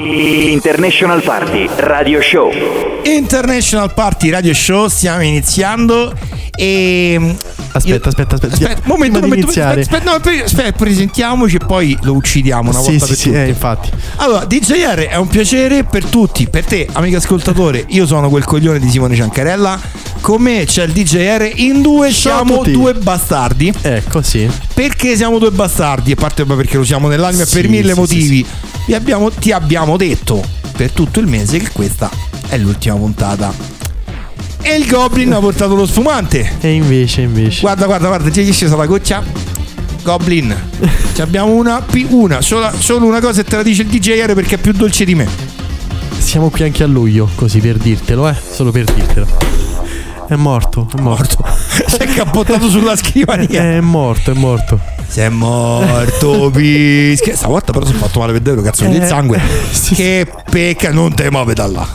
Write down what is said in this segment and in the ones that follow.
International Party Radio Show. International Party Radio Show, stiamo iniziando e... Aspetta, aspetta, aspetta. Aspetta, momento, momento, iniziare. aspetta, aspetta, no, aspetta, presentiamoci e poi lo uccidiamo una Sì, volta sì, per sì, tutte. eh, infatti. Allora, DJR è un piacere per tutti, per te, amico ascoltatore. Io sono quel coglione di Simone Ciancarella. Con me c'è il DJR. In due Ciao siamo tutti. due bastardi. Ecco, sì. Perché siamo due bastardi? A parte perché lo siamo nell'anima Sì, per mille sì, motivi. Vi abbiamo- ti abbiamo detto per tutto il mese che questa è l'ultima puntata. E il Goblin ha portato lo sfumante. E invece, invece. Guarda, guarda, guarda, ti è scesa la goccia. Goblin. Ci abbiamo una, una, sola- solo una cosa e te la dice il DJR perché è più dolce di me. Siamo qui anche a luglio, così per dirtelo, eh. Solo per dirtelo. È morto, è morto. Si è cappottato sulla scrivania. È morto, è morto. Sei morto, bischi. Stavolta però sono fatto male per davvero, cazzo, Eh, di sangue. sì. Che pecca, non te muove da là.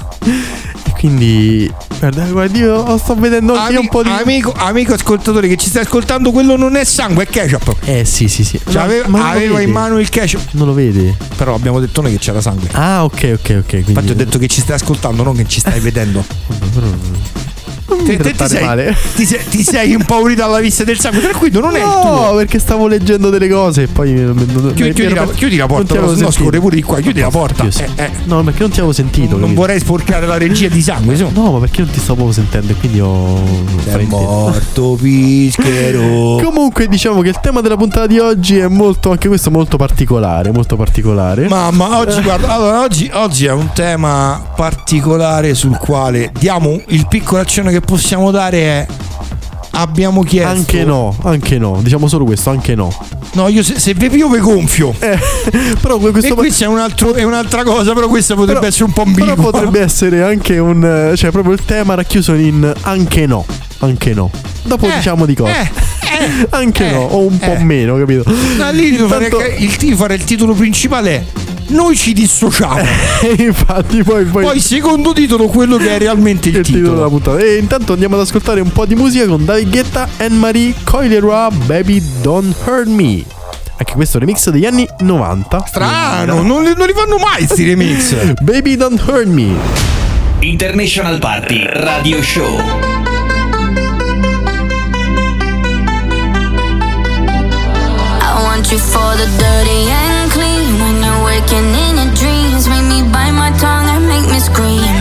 E quindi. Guarda, guarda, io sto vedendo anche un po' di. amico, amico ascoltatore che ci stai ascoltando, quello non è sangue, è ketchup. Eh sì, sì, sì. Cioè, aveva, Ma aveva in mano il ketchup. Non lo vede. Però abbiamo detto noi che c'era sangue. Ah, ok, ok, ok. Quindi... Infatti ho detto che ci stai ascoltando, non che ci stai vedendo. Non mi Te- te- ti, sei, male. ti, sei, ti sei impaurito alla vista del sangue, tranquillo, non è il No, tuo. perché stavo leggendo delle cose e poi. non- non- Chiudi, mi chiudi la, per- chiudi la non porta, avevo no, scorre pure di qua, chiudi la porta. Eh, eh. No, perché non ti avevo sentito. Non capito? vorrei sporcare la regia di sangue, su. No, ma perché non ti stavo proprio sentendo e quindi ho. È morto pischero. Comunque diciamo che il tema della puntata di oggi è molto, anche questo molto particolare, molto particolare. Mamma, oggi guarda, allora oggi, oggi è un tema particolare sul quale diamo il piccolo azione che possiamo dare è abbiamo chiesto anche no, anche no, diciamo solo questo, anche no. No, io se, se vi piove gonfio. Eh, però que- E questo questo è, un altro, è un'altra cosa, però questa potrebbe però- essere un po' però ambigua. potrebbe essere anche un eh, cioè proprio il tema racchiuso in anche no, anche no. Dopo Eh, diciamo di cosa. eh, eh, anche eh, no, o un po' eh. meno, capito? No, lì Intanto- il, fare il titolo principale è Noi ci dissociamo. Infatti poi, poi, Poi secondo titolo quello che è realmente il, il titolo della puntata. E intanto andiamo ad ascoltare un po' di musica con David Guetta e Marie Coileroy, Baby Don't Hurt Me. Anche questo remix degli anni 90. Strano, non, li- non li fanno mai sti remix. Baby Don't Hurt Me. International Party Radio Show. I want you for the dirty clean. When in your dreams, make me bite my tongue and make me scream.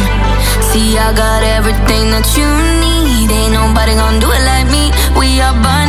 See, I got everything that you need. Ain't nobody gonna do it like me. We are burning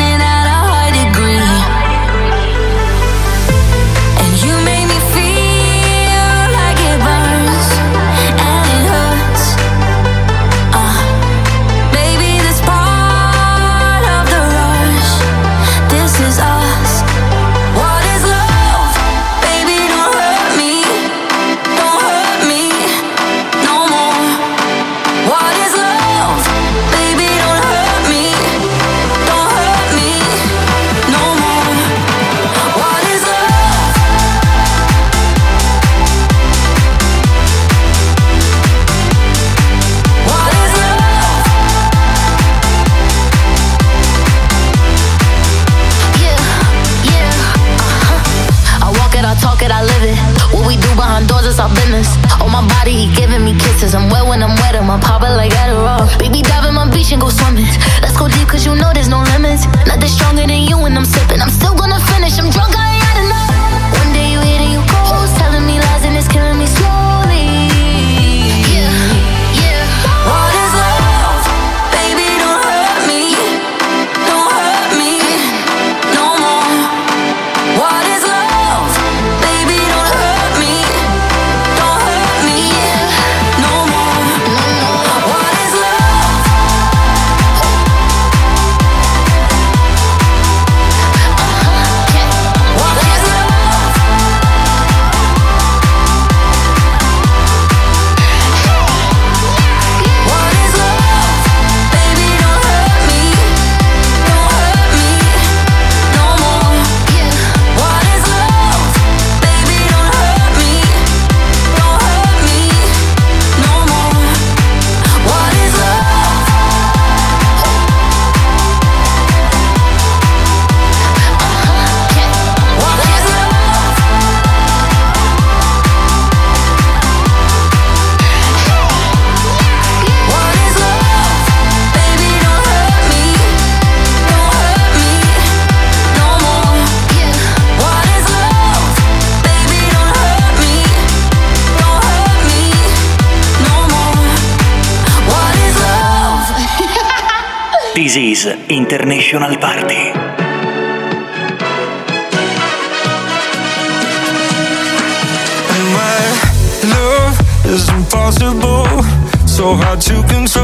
This is International Party. is impossible, so hard to control.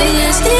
Stay.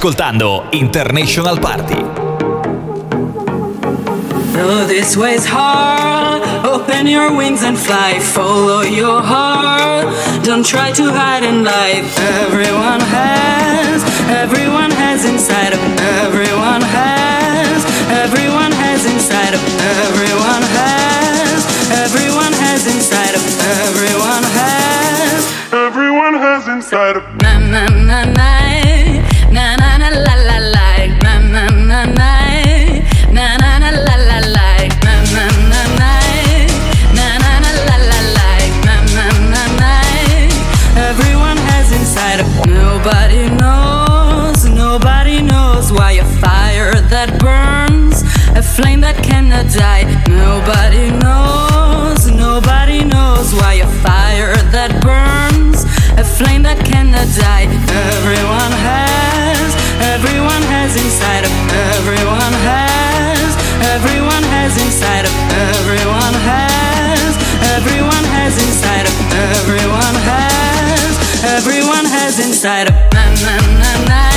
Ascoltando International Party. Though this way's hard, open your wings and fly. Follow your heart. Don't try to hide in life. Everyone has, everyone has inside of that cannot die. Everyone has, everyone has inside of everyone has, everyone has inside of everyone has, everyone has inside of everyone has, everyone has inside of na na na na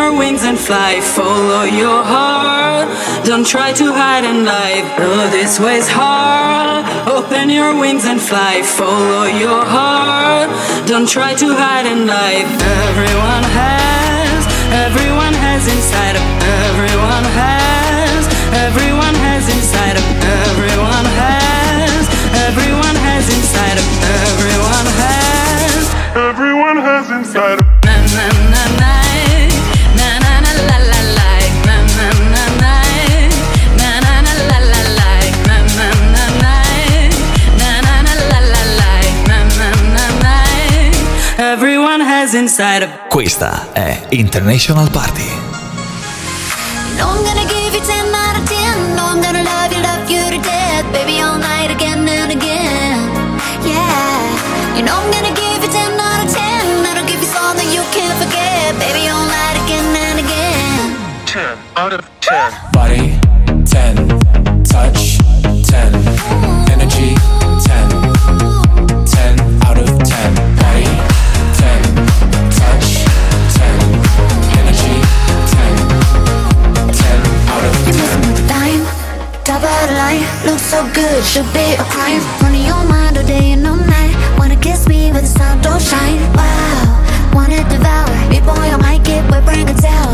your wings and fly. Follow your heart. Don't try to hide in life. Though this way's hard, open your wings and fly. Follow your heart. Don't try to hide in life. Everyone has, everyone has inside of everyone has, everyone has inside of everyone has, everyone has inside of everyone has. Everyone has inside Questa è International Party. No, I'm gonna give you 10 out of 10. No, I'm gonna love you, love you to death. Baby, all night again and again. Yeah. You know, I'm gonna give you 10 out of 10. That'll give you something you can't forget. Baby, all night again and again. 10 out of 10. Body 10, good, should be a crime. Running your mind all day and all night. Wanna kiss me, but the sun don't shine. Wow, wanna devour. Big boy, I might get wet, bring a towel.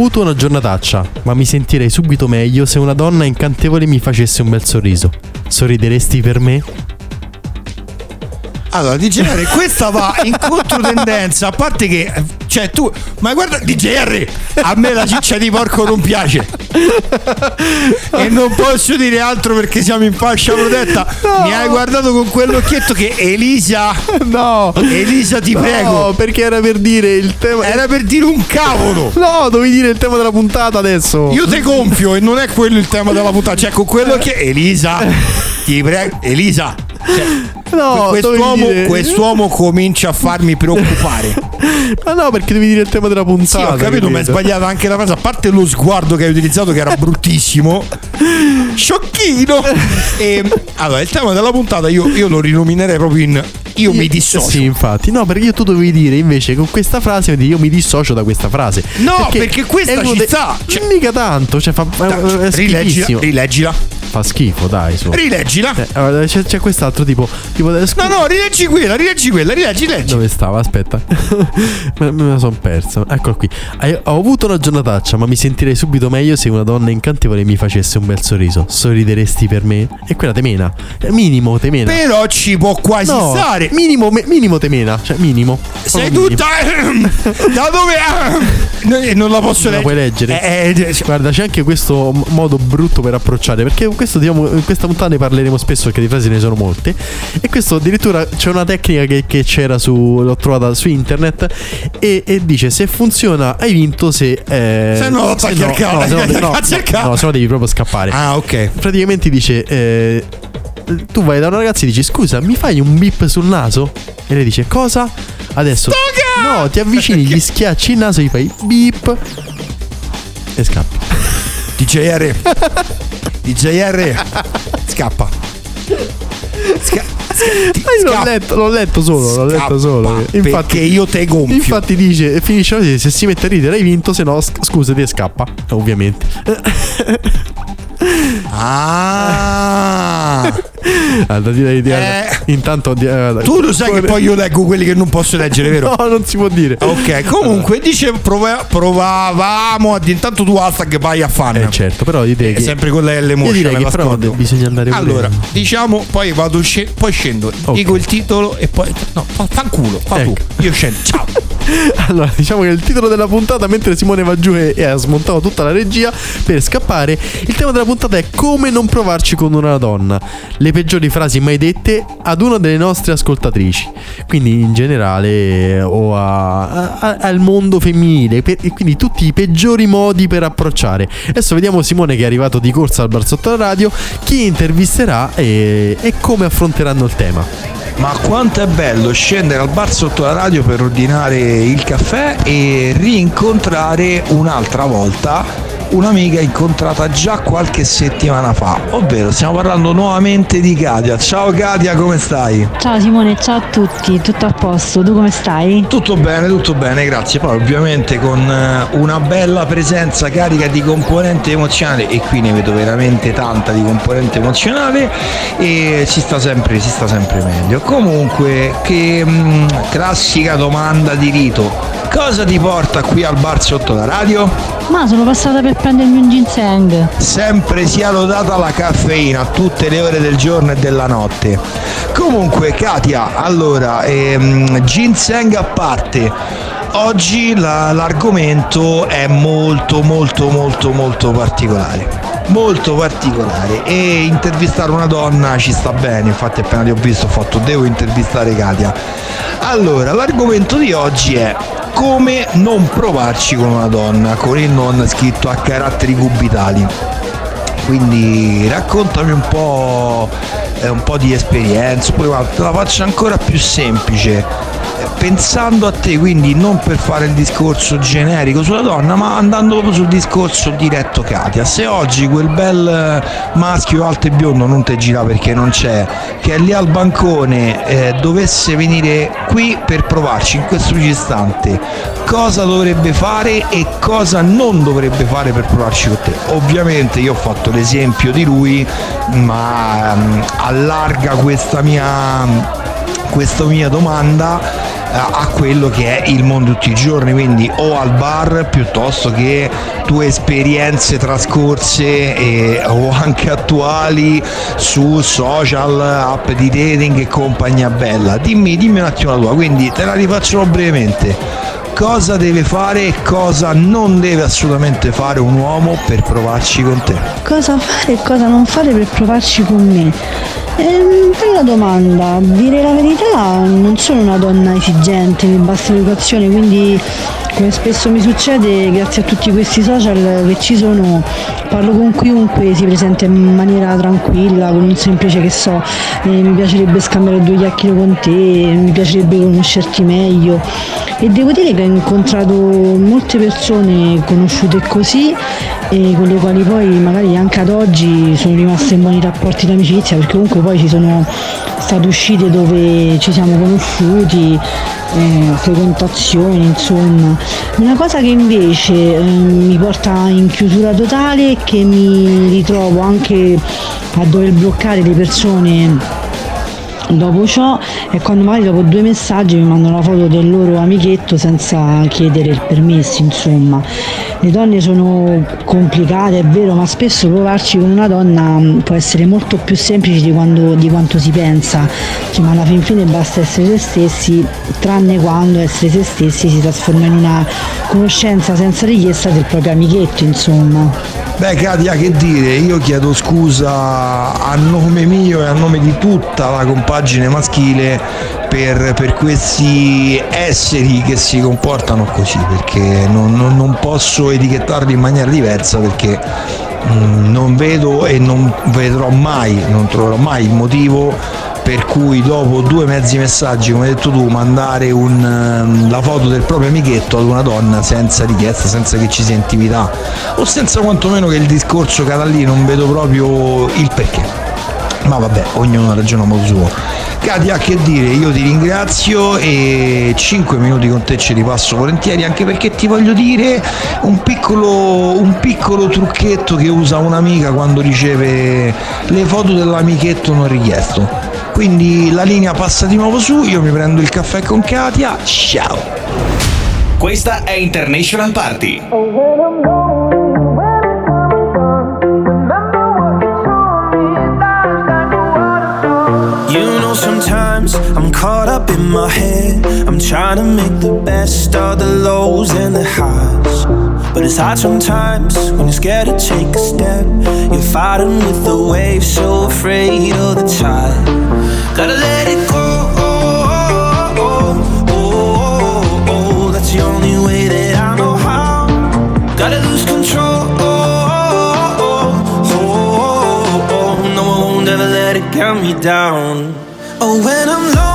Avuto una giornataccia, ma mi sentirei subito meglio se una donna incantevole mi facesse un bel sorriso. Sorrideresti per me? Allora, DJR, questa va in controtendenza. A parte che, cioè, tu, ma guarda, DJR, a me la ciccia di porco non piace. e non posso dire altro perché siamo in fascia protetta. Mi hai guardato con quell'occhietto che Elisa, No! Elisa, ti No, prego. perché era per dire il tema. Era per dire un cavolo. No, dovevi dire il tema della puntata adesso. Io te gonfio e non è quello il tema della puntata. Cioè, con quello che. Elisa, ti prego. Elisa. No, quest'uomo, quest'uomo comincia a farmi preoccupare. Ma no, perché devi dire il tema della Sì, puntata. ho capito, ma è capito? sbagliata anche la frase. A parte lo sguardo che hai utilizzato, che era bruttissimo, sciocchino. E allora, il tema della puntata io, io lo rinominerei proprio in Io mi dissocio. Sì, infatti. No, perché io tu dovevi dire invece con questa frase io mi dissocio da questa frase. No, perché questa è ci de- sta. Cioè- mica tanto, cioè fa è- è Rileggila, rileggila, Fa schifo, dai, su. rileggila. Eh, allora, c'è, c'è quest'altro tipo, tipo scu- No, no, rileggi quella, rileggi quella, rileggi, leggi. Dove stava? Aspetta, me, me la sono persa. Eccolo qui. Ho avuto una giornataccia, ma mi sentirei subito meglio se una donna incantevole mi facesse un bel sorriso. Sorrideresti per me? E quella temena. Eh, Minimo temena. Però ci può quasi no, stare. minimo, me- minimo temena. Cioè, minimo. Sei Proprio tutta. da dove. No, non la posso Non la puoi leggere? Eh, eh, Guarda, c'è anche questo modo brutto per approcciare. Perché questo, diciamo, in questa puntata ne parleremo spesso perché di frasi ne sono molte. E questo addirittura c'è una tecnica che, che c'era su. l'ho trovata su internet. E, e dice: se funziona, hai vinto. Se. Eh, Se no, se ca- no, se no, no, no, se no devi proprio scappare. Ah, ok. Praticamente dice. eh, tu vai da una ragazza e dici: Scusa, mi fai un bip sul naso? E lei dice: Cosa? Adesso. No, ti avvicini, gli schiacci il naso, gli fai bip. E scappi. DJR. DJR. Scappa. Sca- ti- io l'ho letto, l'ho letto solo, l'ho letto solo. perché io te gonfio. Infatti dice, finisce così, se si mette a ridere hai vinto, se no sc- scusati e scappa, ovviamente. Ah. Allora, direi di- Eh. Intanto di- eh, Tu lo sai che poi io leggo quelli che non posso leggere, vero? No, non si può dire. Ok, comunque dice prova- provavamo a intanto tu hashtag vai a fan. Eh certo, però direi È che sempre con le L io motion, direi me che però bisogna andare pure- Allora, diciamo, poi vado sce- poi scendo, Ok. dico il titolo e poi no, fa- fanculo, fa Ecco. tu. Io scendo. Ciao. Allora, diciamo che il titolo della puntata, mentre Simone va giù e, e ha smontato tutta la regia per scappare, il tema della puntata è come non provarci con una donna. Le peggiori frasi mai dette ad una delle nostre ascoltatrici. Quindi in generale eh, o a- a- al mondo femminile. per- e quindi tutti i peggiori modi per approcciare. Adesso vediamo Simone che è arrivato di corsa al bar sotto la radio, chi intervisterà e, e come affronteranno il tema. Ma quanto è bello scendere al bar sotto la radio per ordinare il caffè e rincontrare un'altra volta un'amica incontrata già qualche settimana fa, ovvero stiamo parlando nuovamente di Katia. Ciao Katia, come stai? Ciao Simone, ciao a tutti, tutto a posto, tu come stai? Tutto bene, tutto bene, grazie. Poi ovviamente con eh, una bella presenza carica di componente emozionale e qui ne vedo veramente tanta di componente emozionale e si sta sempre, si sta sempre meglio. Comunque, che mm, classica domanda di rito. Cosa ti porta qui al bar sotto la radio? Ma sono passata per prendermi un ginseng. Sempre sia lodata la caffeina a tutte le ore del giorno e della notte. Comunque, Katia, allora, ehm, ginseng a parte. Oggi la- l'argomento è molto molto molto molto particolare. Molto particolare e intervistare una donna ci sta bene, infatti appena ti ho visto ho fatto devo intervistare Katia. Allora, l'argomento di oggi è come non provarci con una donna, con il non scritto a caratteri cubitali. Quindi raccontami un po', un po' di esperienza, poi te la faccio ancora più semplice. Pensando a te, quindi non per fare il discorso generico sulla donna, ma andando proprio sul discorso diretto Katia. Se oggi quel bel eh, maschio alto e biondo non te gira perché non c'è, che è lì al bancone, eh, dovesse venire qui per provarci in questo istante, cosa dovrebbe fare e cosa non dovrebbe fare per provarci con te. Ovviamente io ho fatto l'esempio di lui, ma mm, allarga questa mia, questa mia domanda a quello che è il mondo tutti i giorni, quindi o al bar piuttosto che tue esperienze trascorse eh, o anche attuali su social, app di dating e compagnia bella. Dimmi, dimmi un attimo la tua, quindi te la rifaccio brevemente. Cosa deve fare e cosa non deve assolutamente fare un uomo per provarci con te? Cosa fare e cosa non fare per provarci con me? Ehm, bella domanda, dire la verità, non sono una donna esigente, mi basta l'educazione, quindi come spesso mi succede, grazie a tutti questi social che ci sono, parlo con chiunque si presenta in maniera tranquilla, con un semplice che so, eh, mi piacerebbe scambiare due chiacchiere con te, mi piacerebbe conoscerti meglio e devo dire che incontrato molte persone conosciute così e con le quali poi magari anche ad oggi sono rimaste in buoni rapporti d'amicizia perché comunque poi ci sono state uscite dove ci siamo conosciuti, eh, frequentazioni, insomma. Una cosa che invece eh, mi porta in chiusura totale è che mi ritrovo anche a dover bloccare le persone dopo ciò è quando magari dopo due messaggi mi mandano la foto del loro amichetto senza chiedere il permesso insomma. Le donne sono complicate è vero ma spesso provarci con una donna mh, può essere molto più semplice di, quando- di quanto si pensa. Cioè, ma alla fin fine basta essere se stessi tranne quando essere se stessi si trasforma in una conoscenza senza richiesta del proprio amichetto insomma. Beh Katia che dire, io chiedo scusa a nome mio e a nome di tutta la compagine maschile per, per questi esseri che si comportano così, perché non, non- non posso etichettarli in maniera diversa perché mm, non vedo e non vedrò mai, non troverò mai il motivo per cui dopo due mezzi messaggi, come hai detto tu, mandare un, ehm, la foto del proprio amichetto ad una donna senza richiesta, senza che ci sia intimità o senza quantomeno che il discorso cada lì non vedo proprio il perché. Ma vabbè, ognuno ragiona a modo suo. Katia, che dire, io ti ringrazio e 5 minuti con te ce li passo volentieri anche perché ti voglio dire un piccolo, un piccolo trucchetto che usa un'amica quando riceve le foto dell'amichetto non richiesto. Quindi la linea passa di nuovo su, io mi prendo il caffè con Katia, ciao! Questa è International Party. Sometimes I'm caught up in my head. I'm trying to make the best of the lows and the highs. But it's hard sometimes when you're scared to take a step. You're fighting with the waves, so afraid of the tide. Gotta let it go. That's the only way that I know how. Gotta lose control. No, I won't ever let it get me down. Oh, when I'm lonely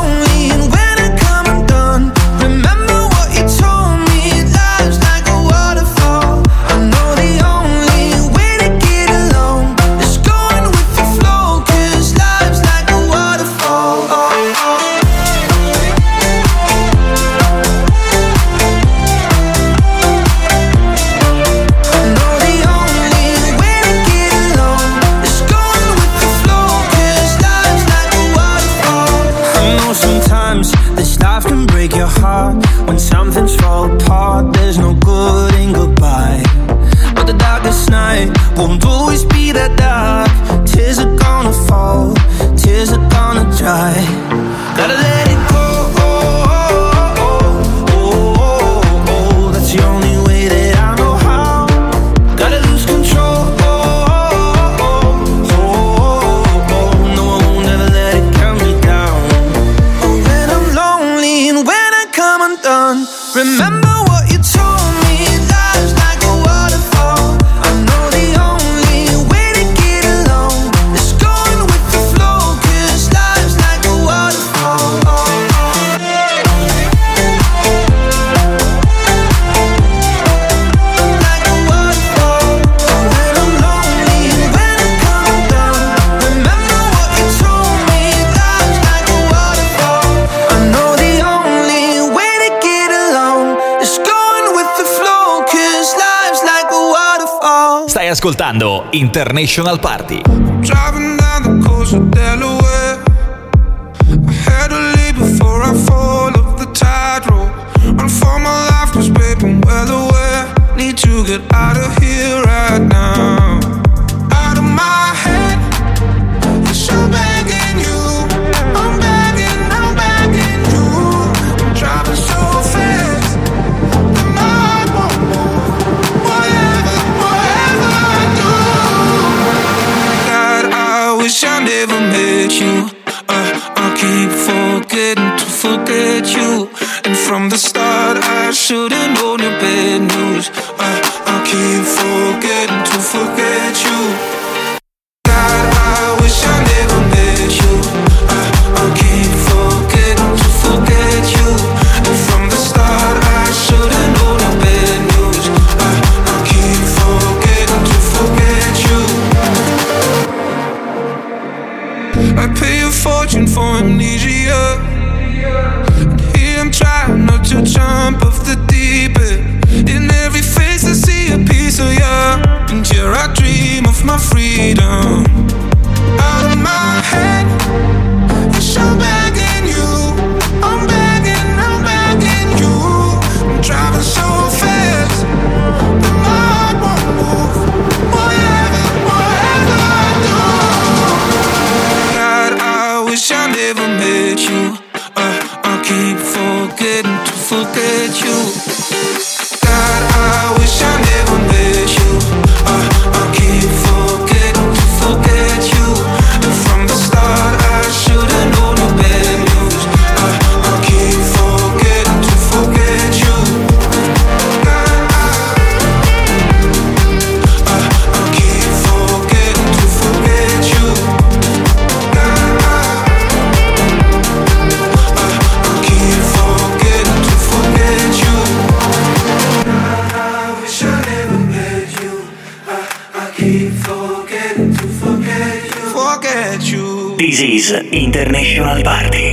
International Party. didn't forget you. And from the start, I should've known your bad news. I, I keep forgetting to forget you. International Party.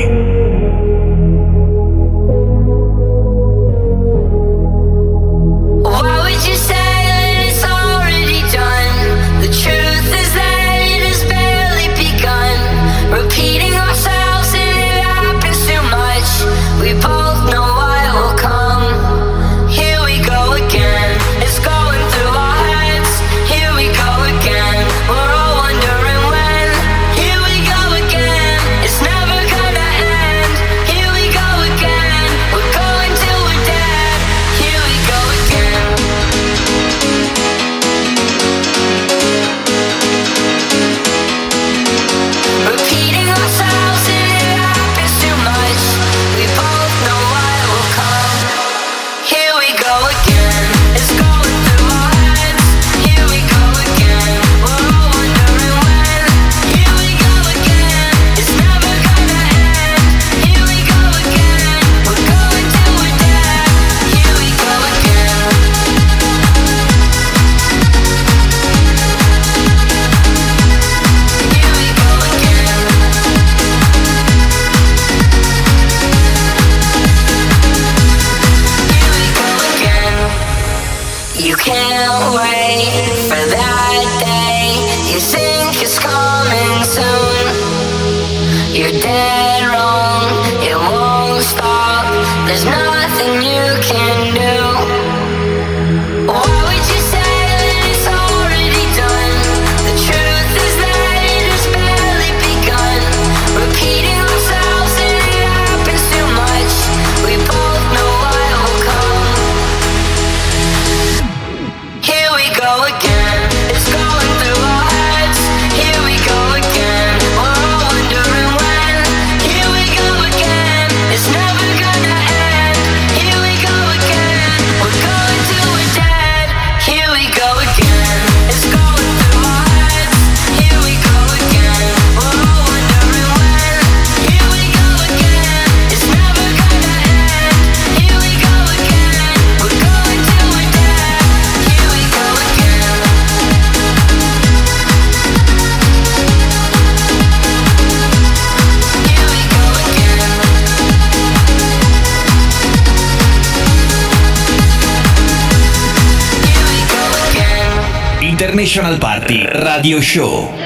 National Party Radio Show.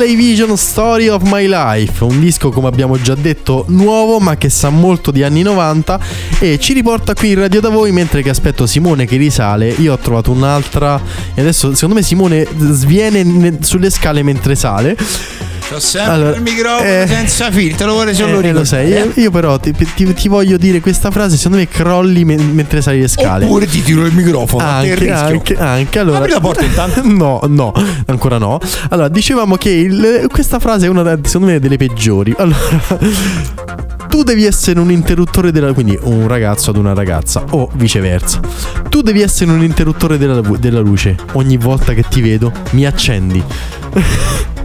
LA Vision Story of My Life, un disco come abbiamo già detto nuovo ma che sa molto di anni 90 e ci riporta qui in radio da voi mentre che aspetto Simone che risale. Io ho trovato un'altra e adesso secondo me Simone sviene ne- sulle scale mentre sale. C'ho sempre Allora, il microfono eh, senza filtro, lo vorrei solo Eh, lo sai, io, io però ti, ti- ti voglio dire questa frase, secondo me crolli men- mentre sali le scale. Oppure ti tiro il microfono. Anche, anche, anche. Allora, Apri la porta intanto. no, no, ancora no. Allora, dicevamo che il- questa frase è una, secondo me, delle peggiori. Allora, tu devi essere un interruttore della. Quindi, un ragazzo ad una ragazza, o viceversa. Tu devi essere un interruttore della, della luce. Ogni volta che ti vedo, mi accendi.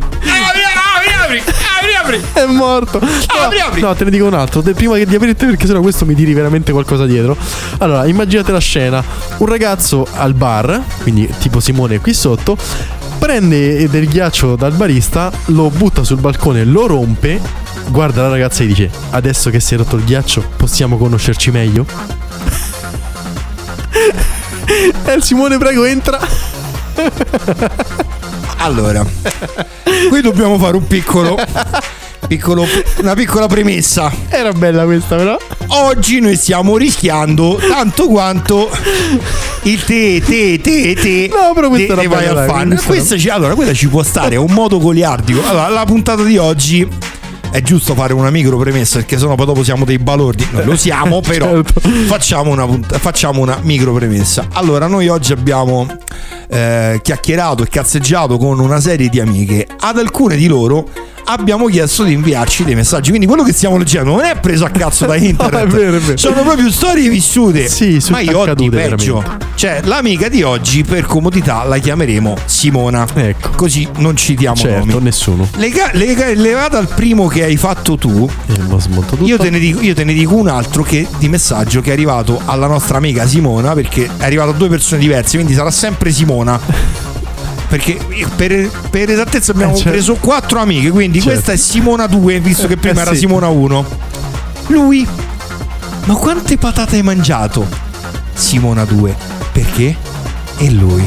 Apri, apri, apri, apri. È morto. No, Apri, apri. no, te ne dico un altro. De- prima che di aprirti, perché sennò questo mi tiri veramente qualcosa dietro. Allora, immaginate la scena: un ragazzo al bar, quindi tipo Simone qui sotto, prende del ghiaccio dal barista, lo butta sul balcone, lo rompe. Guarda la ragazza e dice: Adesso che si è rotto il ghiaccio, possiamo conoscerci meglio? E il Simone, prego, entra. Allora, qui dobbiamo fare un piccolo, piccolo una piccola premessa. Era bella questa, però. Oggi noi stiamo rischiando tanto quanto il te, te, te, te. No, però questa te- te vai al fan. questa Questa ci, allora, questa ci può stare, è un modo goliardico. Allora, la puntata di oggi è giusto fare una micro premessa perché sennò poi dopo siamo dei balordi. Noi lo siamo, però Certo. facciamo, una, facciamo una micro premessa. Allora, noi oggi abbiamo eh, chiacchierato e cazzeggiato con una serie di amiche. Ad alcune di loro abbiamo chiesto di inviarci dei messaggi. Quindi quello che stiamo leggendo non è preso a cazzo da internet. è vero, è vero. Sono proprio storie vissute. Sì, ma io ho di accadute, peggio. veramente. Cioè, l'amica di oggi, per comodità, la chiameremo Simona. Ecco. Così non citiamo Certo, nomi. nessuno. Lega, lega, legata al primo che hai fatto tu, Eh, io te, ne dico, io te ne dico un altro che, di messaggio che è arrivato alla nostra amica Simona, perché è arrivato a due persone diverse, quindi sarà sempre Simona. Perché per, per esattezza abbiamo Eh, certo. preso quattro amiche, quindi Certo. questa è Simona 2, visto che prima Eh, era sì. Simona 1. Lui, ma quante patate hai mangiato? Simona 2, perché? E lui,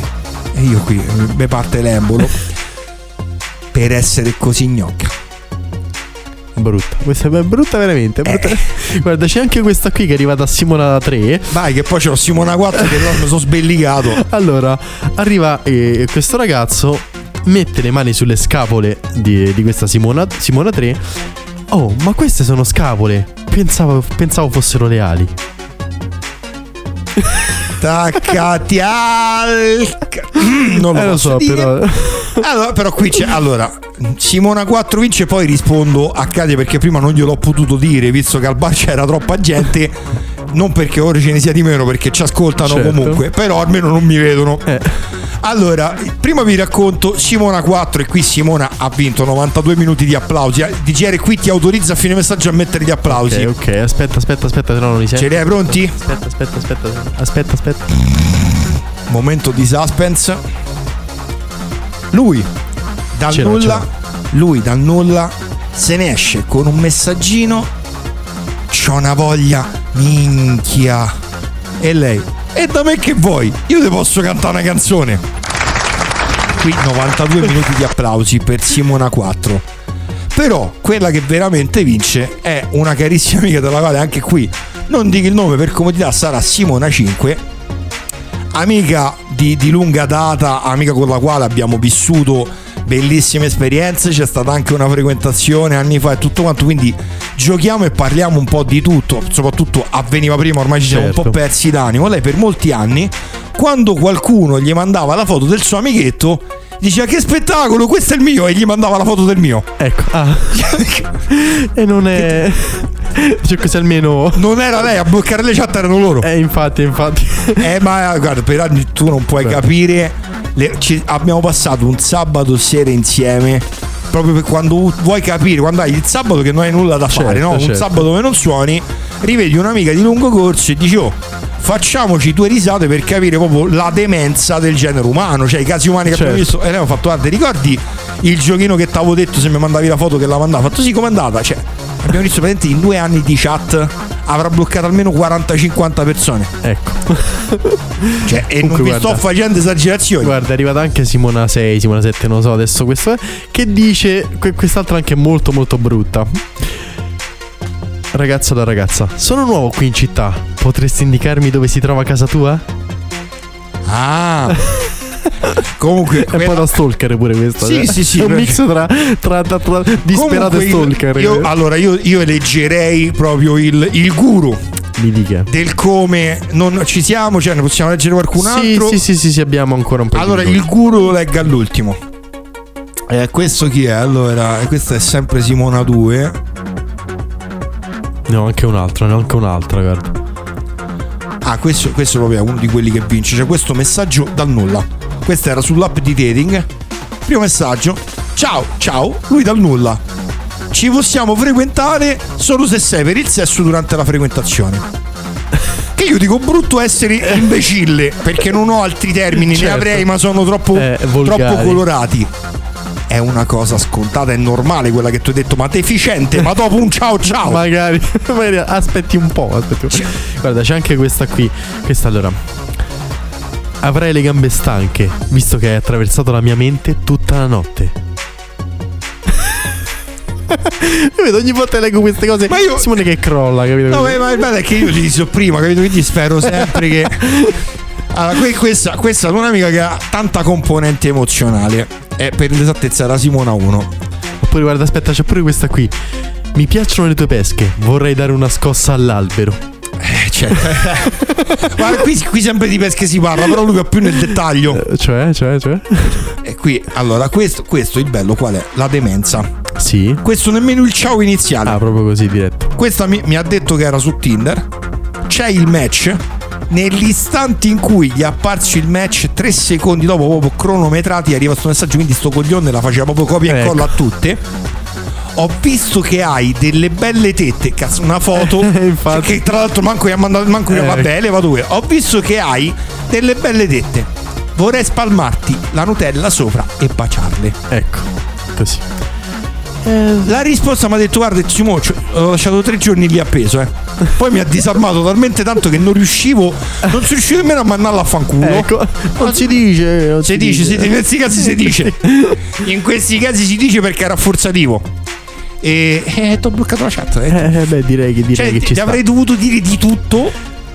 e io qui, mi parte l'embolo, per essere così gnocca. Brutta, questa è brutta veramente. brutta. Guarda, c'è anche questa qui che è arrivata a Simona da 3. Vai, che poi c'ho Simona 4 che mi sono sbellicato. Allora, arriva eh, questo ragazzo, mette le mani sulle scapole di, di questa Simona, Simona 3. Oh, ma queste sono scapole. Pensavo, pensavo fossero le ali. Taccati al. Non lo, Eh, lo so, dire. però. Allora, però qui c'è. Allora, Simona 4 vince, poi rispondo a Katia perché prima non gliel'ho potuto dire, visto che al bar c'era troppa gente. Non perché ora ce ne sia di meno, perché ci ascoltano Certo. comunque, però almeno non mi vedono. Eh. Allora, prima vi racconto Simona 4 e qui Simona ha vinto 92 minuti di applausi. DGR qui ti autorizza a fine messaggio a mettere gli applausi. Ok, ok, aspetta, aspetta, aspetta, se no non li sento. Ce li hai pronti? Aspetta, aspetta, aspetta, aspetta, aspetta. Momento di suspense. Lui dal Ce l'ho, nulla, ce lui dal nulla se ne esce con un messaggino. C'ho una voglia, minchia. E lei, e da me che vuoi? Io ti posso cantare una canzone. Qui 92 minuti di applausi per Simona 4. Però quella che veramente vince è una carissima amica della quale anche qui non dico il nome per comodità, sarà Simona 5 amica di, di lunga data, amica con la quale abbiamo vissuto bellissime esperienze, c'è stata anche una frequentazione anni fa e tutto quanto, quindi giochiamo e parliamo un po' di tutto, soprattutto avveniva prima, ormai ci siamo un po' Certo. persi d'animo. Lei per molti anni, quando qualcuno gli mandava la foto del suo amichetto, diceva che spettacolo, questo è il mio e gli mandava la foto del mio. Ecco. Ah. e non è. Cioè, così almeno. Non era lei a bloccare le chat, erano loro. Eh, infatti, infatti. Eh, ma guarda, per anni tu non puoi Guarda. capire. Le- ci- abbiamo passato un sabato sera insieme. Proprio per quando vuoi capire, quando hai il sabato che non hai nulla da fare, Certo, no? Un certo. sabato dove non suoni, rivedi un'amica di lungo corso e dici, oh, facciamoci due risate per capire proprio la demenza del genere umano, cioè i casi umani che abbiamo Certo. visto. E lei ha fatto, guarda, ricordi il giochino che ti avevo detto se mi mandavi la foto che la mandava? Fatto sì, com'è andata? Cioè, abbiamo visto praticamente in due anni di chat avrà bloccato almeno 40-50 persone. Ecco. Cioè, e Comunque, non vi guarda. sto facendo esagerazioni. Guarda, è arrivata anche Simona 6, Simona 7, non lo so adesso questo è, che dice que- quest'altra anche molto molto brutta. Ragazzo da ragazza, sono nuovo qui in città. Potresti indicarmi dove si trova casa tua? Ah. Comunque, È un po' da stalker pure questo. Sì, eh. sì, sì, È un mix tra, tra, tra, tra disperato e stalker. io- allora, io, io eleggerei proprio il, il guru Mi dica. del come non ci siamo, cioè ne possiamo leggere qualcun altro. sì, sì, sì, sì, abbiamo ancora un po' Allora, il guru lo legga all'ultimo. Eh, questo chi è? Allora, questa è sempre Simona 2. No, anche un'altra, ne ho anche un'altra, guarda. Ah, questo, questo proprio è uno di quelli che vince. C'è questo messaggio dal nulla. Questo era sull'app di dating. Primo messaggio. Ciao, ciao, lui dal nulla. Ci possiamo frequentare solo se sei per il sesso durante la frequentazione. Che io dico brutto essere imbecille perché non ho altri termini, Certo. ne avrei, ma sono troppo, Eh, troppo colorati. È una cosa scontata, è normale quella che tu hai detto, ma deficiente, ma dopo un ciao ciao. Magari, magari aspetti un po'. Aspetti un po'. Guarda, c'è anche questa qui. Questa allora. Avrai le gambe stanche, visto che hai attraversato la mia mente tutta la notte. Io vedo ogni volta che leggo queste cose. Ma io- Simone che crolla, capito? No, ma il bello è che io li dico prima, capito? Quindi spero sempre che. Allora, que- questa, questa è un'amica che ha tanta componente emozionale. E per l'esattezza era Simona 1. Oppure guarda, aspetta, c'è pure questa qui. Mi piacciono le tue pesche, vorrei dare una scossa all'albero. Cioè. Guarda, qui, qui sempre di pesche si parla, però lui va più nel dettaglio. Eh, Cioè, cioè, cioè. E qui, allora, questo, questo il bello qual è? La demenza. Sì. Questo nemmeno il ciao iniziale. Ah, proprio così diretto. Questa mi, mi ha detto che era su Tinder. C'è il match. Nell'istante in cui gli è apparso il match, tre secondi dopo, proprio cronometrati, arriva questo messaggio. Quindi sto coglione la faceva proprio copia e Ecco. incolla a tutte. Ho visto che hai delle belle tette. Cazzo, una foto. Infatti. Che tra l'altro manco gli ha mandato. Manco io, Eh. vabbè, leva due. Ho visto che hai delle belle tette. Vorrei spalmarti la Nutella sopra e baciarle. Ecco, così. La risposta mi ha detto: Guarda, Simo, ho lasciato tre giorni lì appeso. Eh. Poi mi ha disarmato talmente tanto che non riuscivo. Non sono riuscito nemmeno a mandarla a fanculo. Ecco, non si dice. non Si dice, si- in questi casi si dice. In questi casi si dice perché è rafforzativo. E eh, ti ho bloccato la chat. Eh. Eh, beh, direi che direi Cioè, che ti ci sta. avrei dovuto dire di tutto.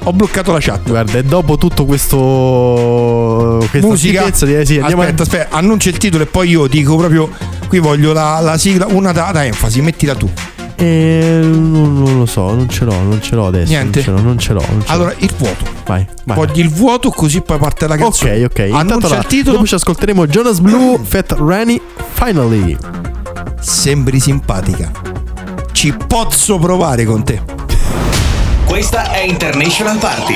Ho bloccato la chat. Guarda, e dopo tutto questo. Questa Musica. direi sì, andiamo aspetta, aspetta, annuncia il titolo e poi io dico proprio. Qui voglio la, la sigla, una da, da enfasi, mettila tu. Eh, non, non lo so, non ce l'ho, non ce l'ho adesso. Niente? Non ce l'ho, non ce l'ho. non ce l'ho. Allora, il vuoto. vai, vai. Voglio il vuoto così poi parte la canzone. Ok, ok. Intanto Annuncia la- il titolo. dopo ci ascolteremo Jonas Blue, Fat Rani, Finally. Sembri simpatica. Ci posso provare con te. Questa è International Party.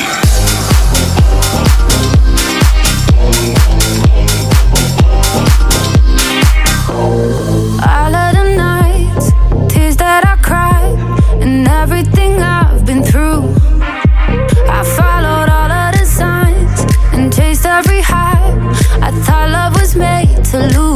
All of the nights, tears that I cried, and everything I've been through. I followed all of the signs and chased every high. I thought love was made to lose.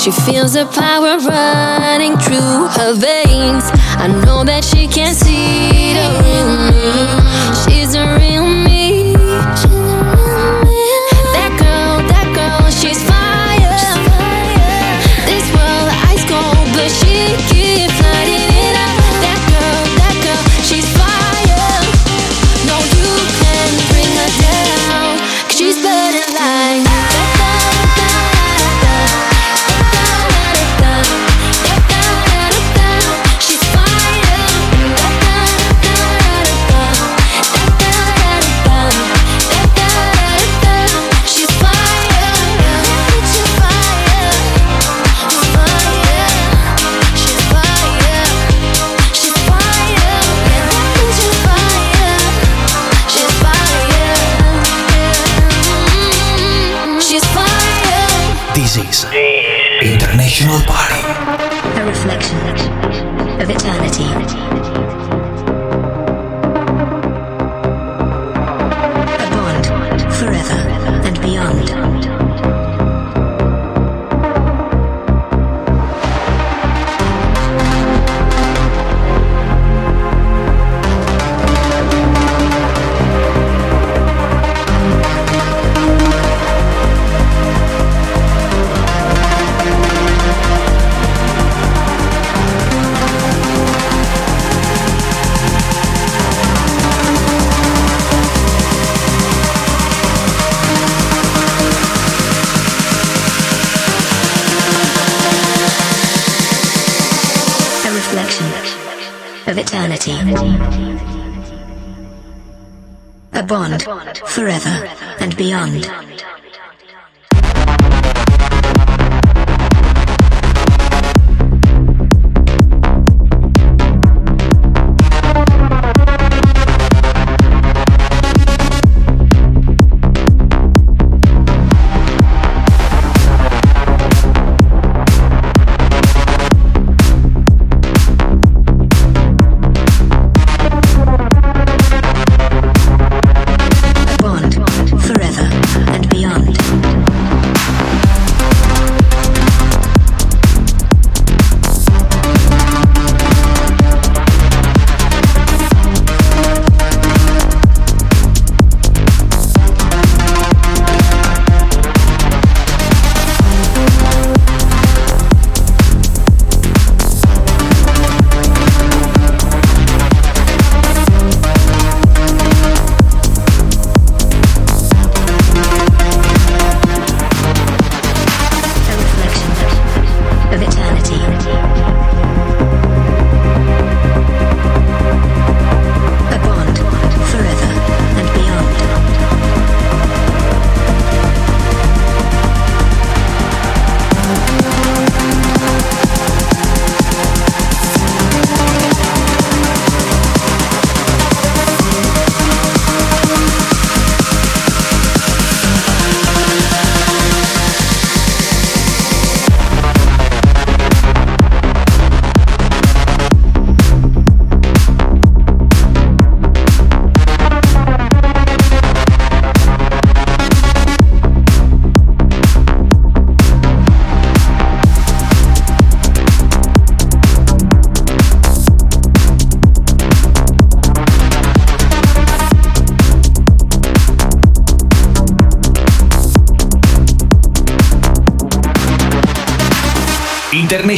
She feels the power running through her veins. I know that she can see the room. eternity. A bond, forever and beyond.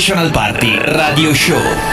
National Party Radio Show.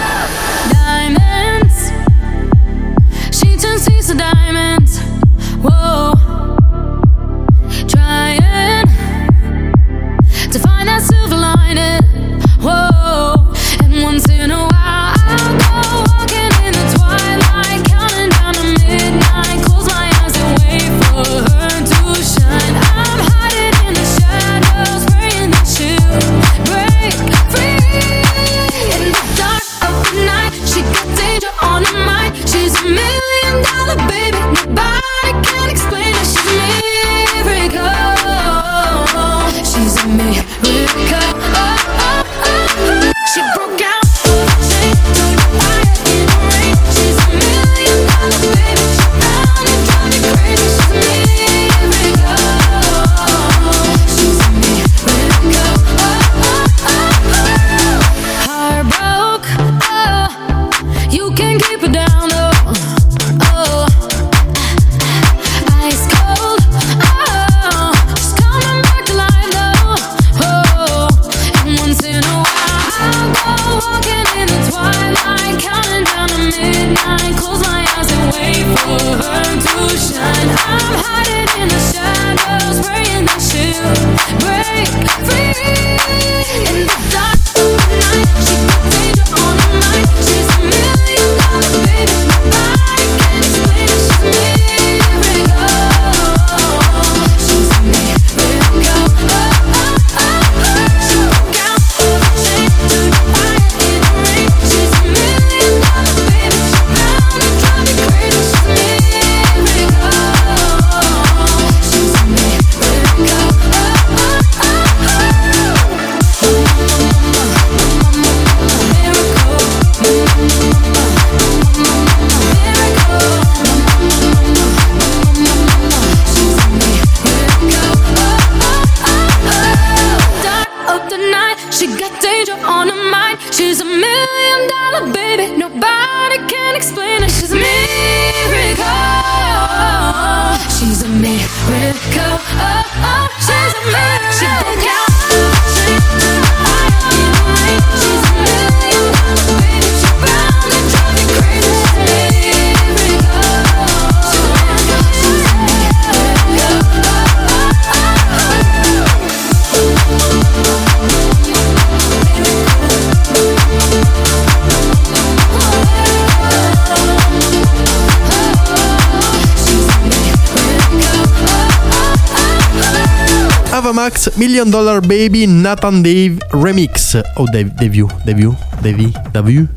Avamax Million Dollar Baby Nathan Dave Remix. O Dave, Dave, Dave, Dave, Dave,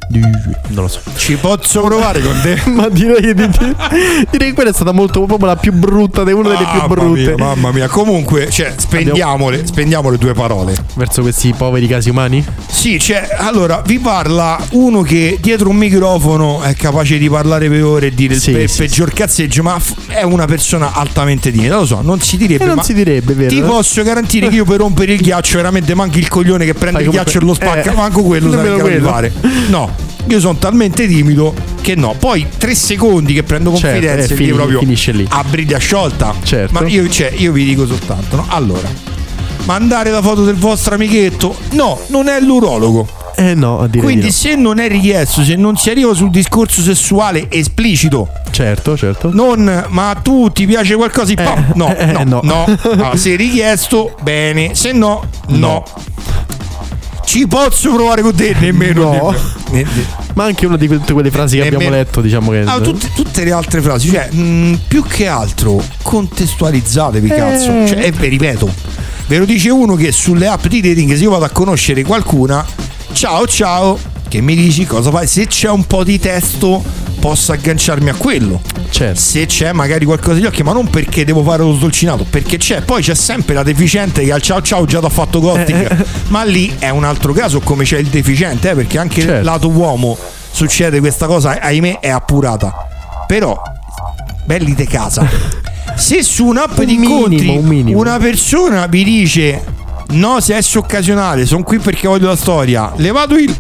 non lo so. Ci posso provare con te? Ma direi, di- direi che quella è stata molto proprio la più brutta, una delle più Mamma brutte. mia, mamma mia. Comunque, cioè, spendiamole, spendiamole due parole. Verso questi poveri casi umani? Sì, cioè, allora, vi parla uno che dietro un microfono è capace di parlare per ore e dire Sì, il pe- sì, peggior cazzeggio, ma è una persona altamente timida, lo so, non si direbbe, E non si direbbe, vero? ti posso garantire che io per rompere il ghiaccio veramente manchi il coglione che prende Fai il ghiaccio e lo spacca, eh, manco quello che quello. fare. No, io sono talmente timido che no. Poi tre secondi che prendo Certo, confidenza e e lì proprio finisce lì. a briglia sciolta. Certo. Ma io, cioè, io vi dico soltanto, no? Allora, mandare la foto del vostro amichetto? No, non è l'urologo. Eh no, direi Quindi di no. se non è richiesto, se non si arriva sul discorso sessuale esplicito, Certo, certo. non ma tu ti piace qualcosa? Eh, no, eh, no, no. no, Ah, se richiesto, bene, se no, no. Ci posso provare con te? Nemmeno. No. Ne- ne- Ma anche una di tutte quelle frasi che abbiamo Nemmeno- letto, diciamo che. Ah, tutte, tutte le altre frasi, cioè, mh, più che altro contestualizzatevi, Eh. cazzo. Cioè, e ripeto, ve lo dice uno che sulle app di dating, se io vado a conoscere qualcuna, ciao ciao, che mi dici cosa fai? Se c'è un po' di testo, posso agganciarmi a quello. Certo. Se c'è magari qualcosa agli occhi, ma non perché devo fare lo sdolcinato, perché c'è. Poi c'è sempre la deficiente che al ciao ciao già ti ha fatto ghosting. ma lì è un altro caso, come c'è il deficiente, eh, perché anche Certo. lato uomo succede questa cosa, ahimè, è appurata. Però, belli de casa. Se su un'app Un di incontri minimo, un minimo. una persona vi dice no, sesso occasionale, sono qui perché voglio la storia, levato il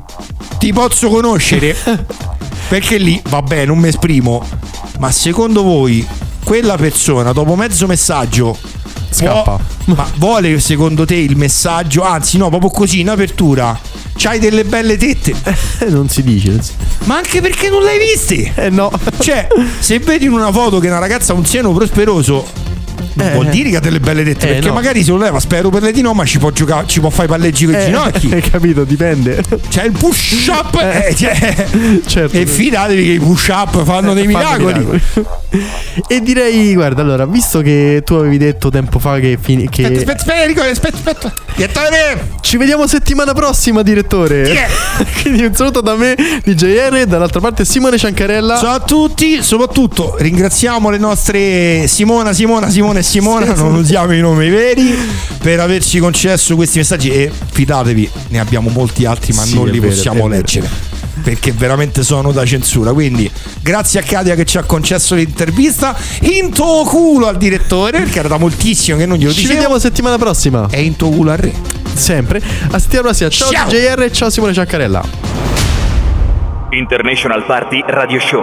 ti posso conoscere, perché lì, vabbè, non mi esprimo, ma secondo voi quella persona dopo mezzo messaggio Scappa. può- ma vuole secondo te il messaggio, anzi no, proprio così in apertura, c'hai delle belle tette, Eh, non si dice. non si- ma anche perché non l'hai viste? Eh no. Cioè, se vedi in una foto che una ragazza ha un seno prosperoso, Eh. vuol dire che ha delle belle tette. Eh, perché no. magari se lo leva, spero per lei di no, ma ci può giocare, ci può fare i palleggi con i Eh, ginocchi. Hai capito, dipende. C'è il push up. eh, cioè, Certo. E fidatevi che i push up fanno dei Fanno miracoli. e direi, guarda, allora, visto che tu avevi detto tempo fa che, fini- che Aspetta, aspetta, aspetta, aspetta, aspetta. Direttore! ci vediamo settimana prossima, direttore. È? Quindi un saluto da me, DJR, e dall'altra parte Simone Ciancarella. Ciao a tutti, soprattutto ringraziamo le nostre Simona, Simona, Simone e Simona, non usiamo i nomi veri, per averci concesso questi messaggi e fidatevi, ne abbiamo molti altri ma Sì, non li vero, possiamo leggere. Perché veramente sono da censura. Quindi, grazie a Katia che ci ha concesso l'intervista. In tuo culo al direttore, perché era da moltissimo che non glielo Ci dicevo. vediamo settimana prossima. E in tuo culo al re. Sempre. A settimana prossima. Ciao, Ciao. DJR, ciao Simone Ciancarella. International Party Radio Show.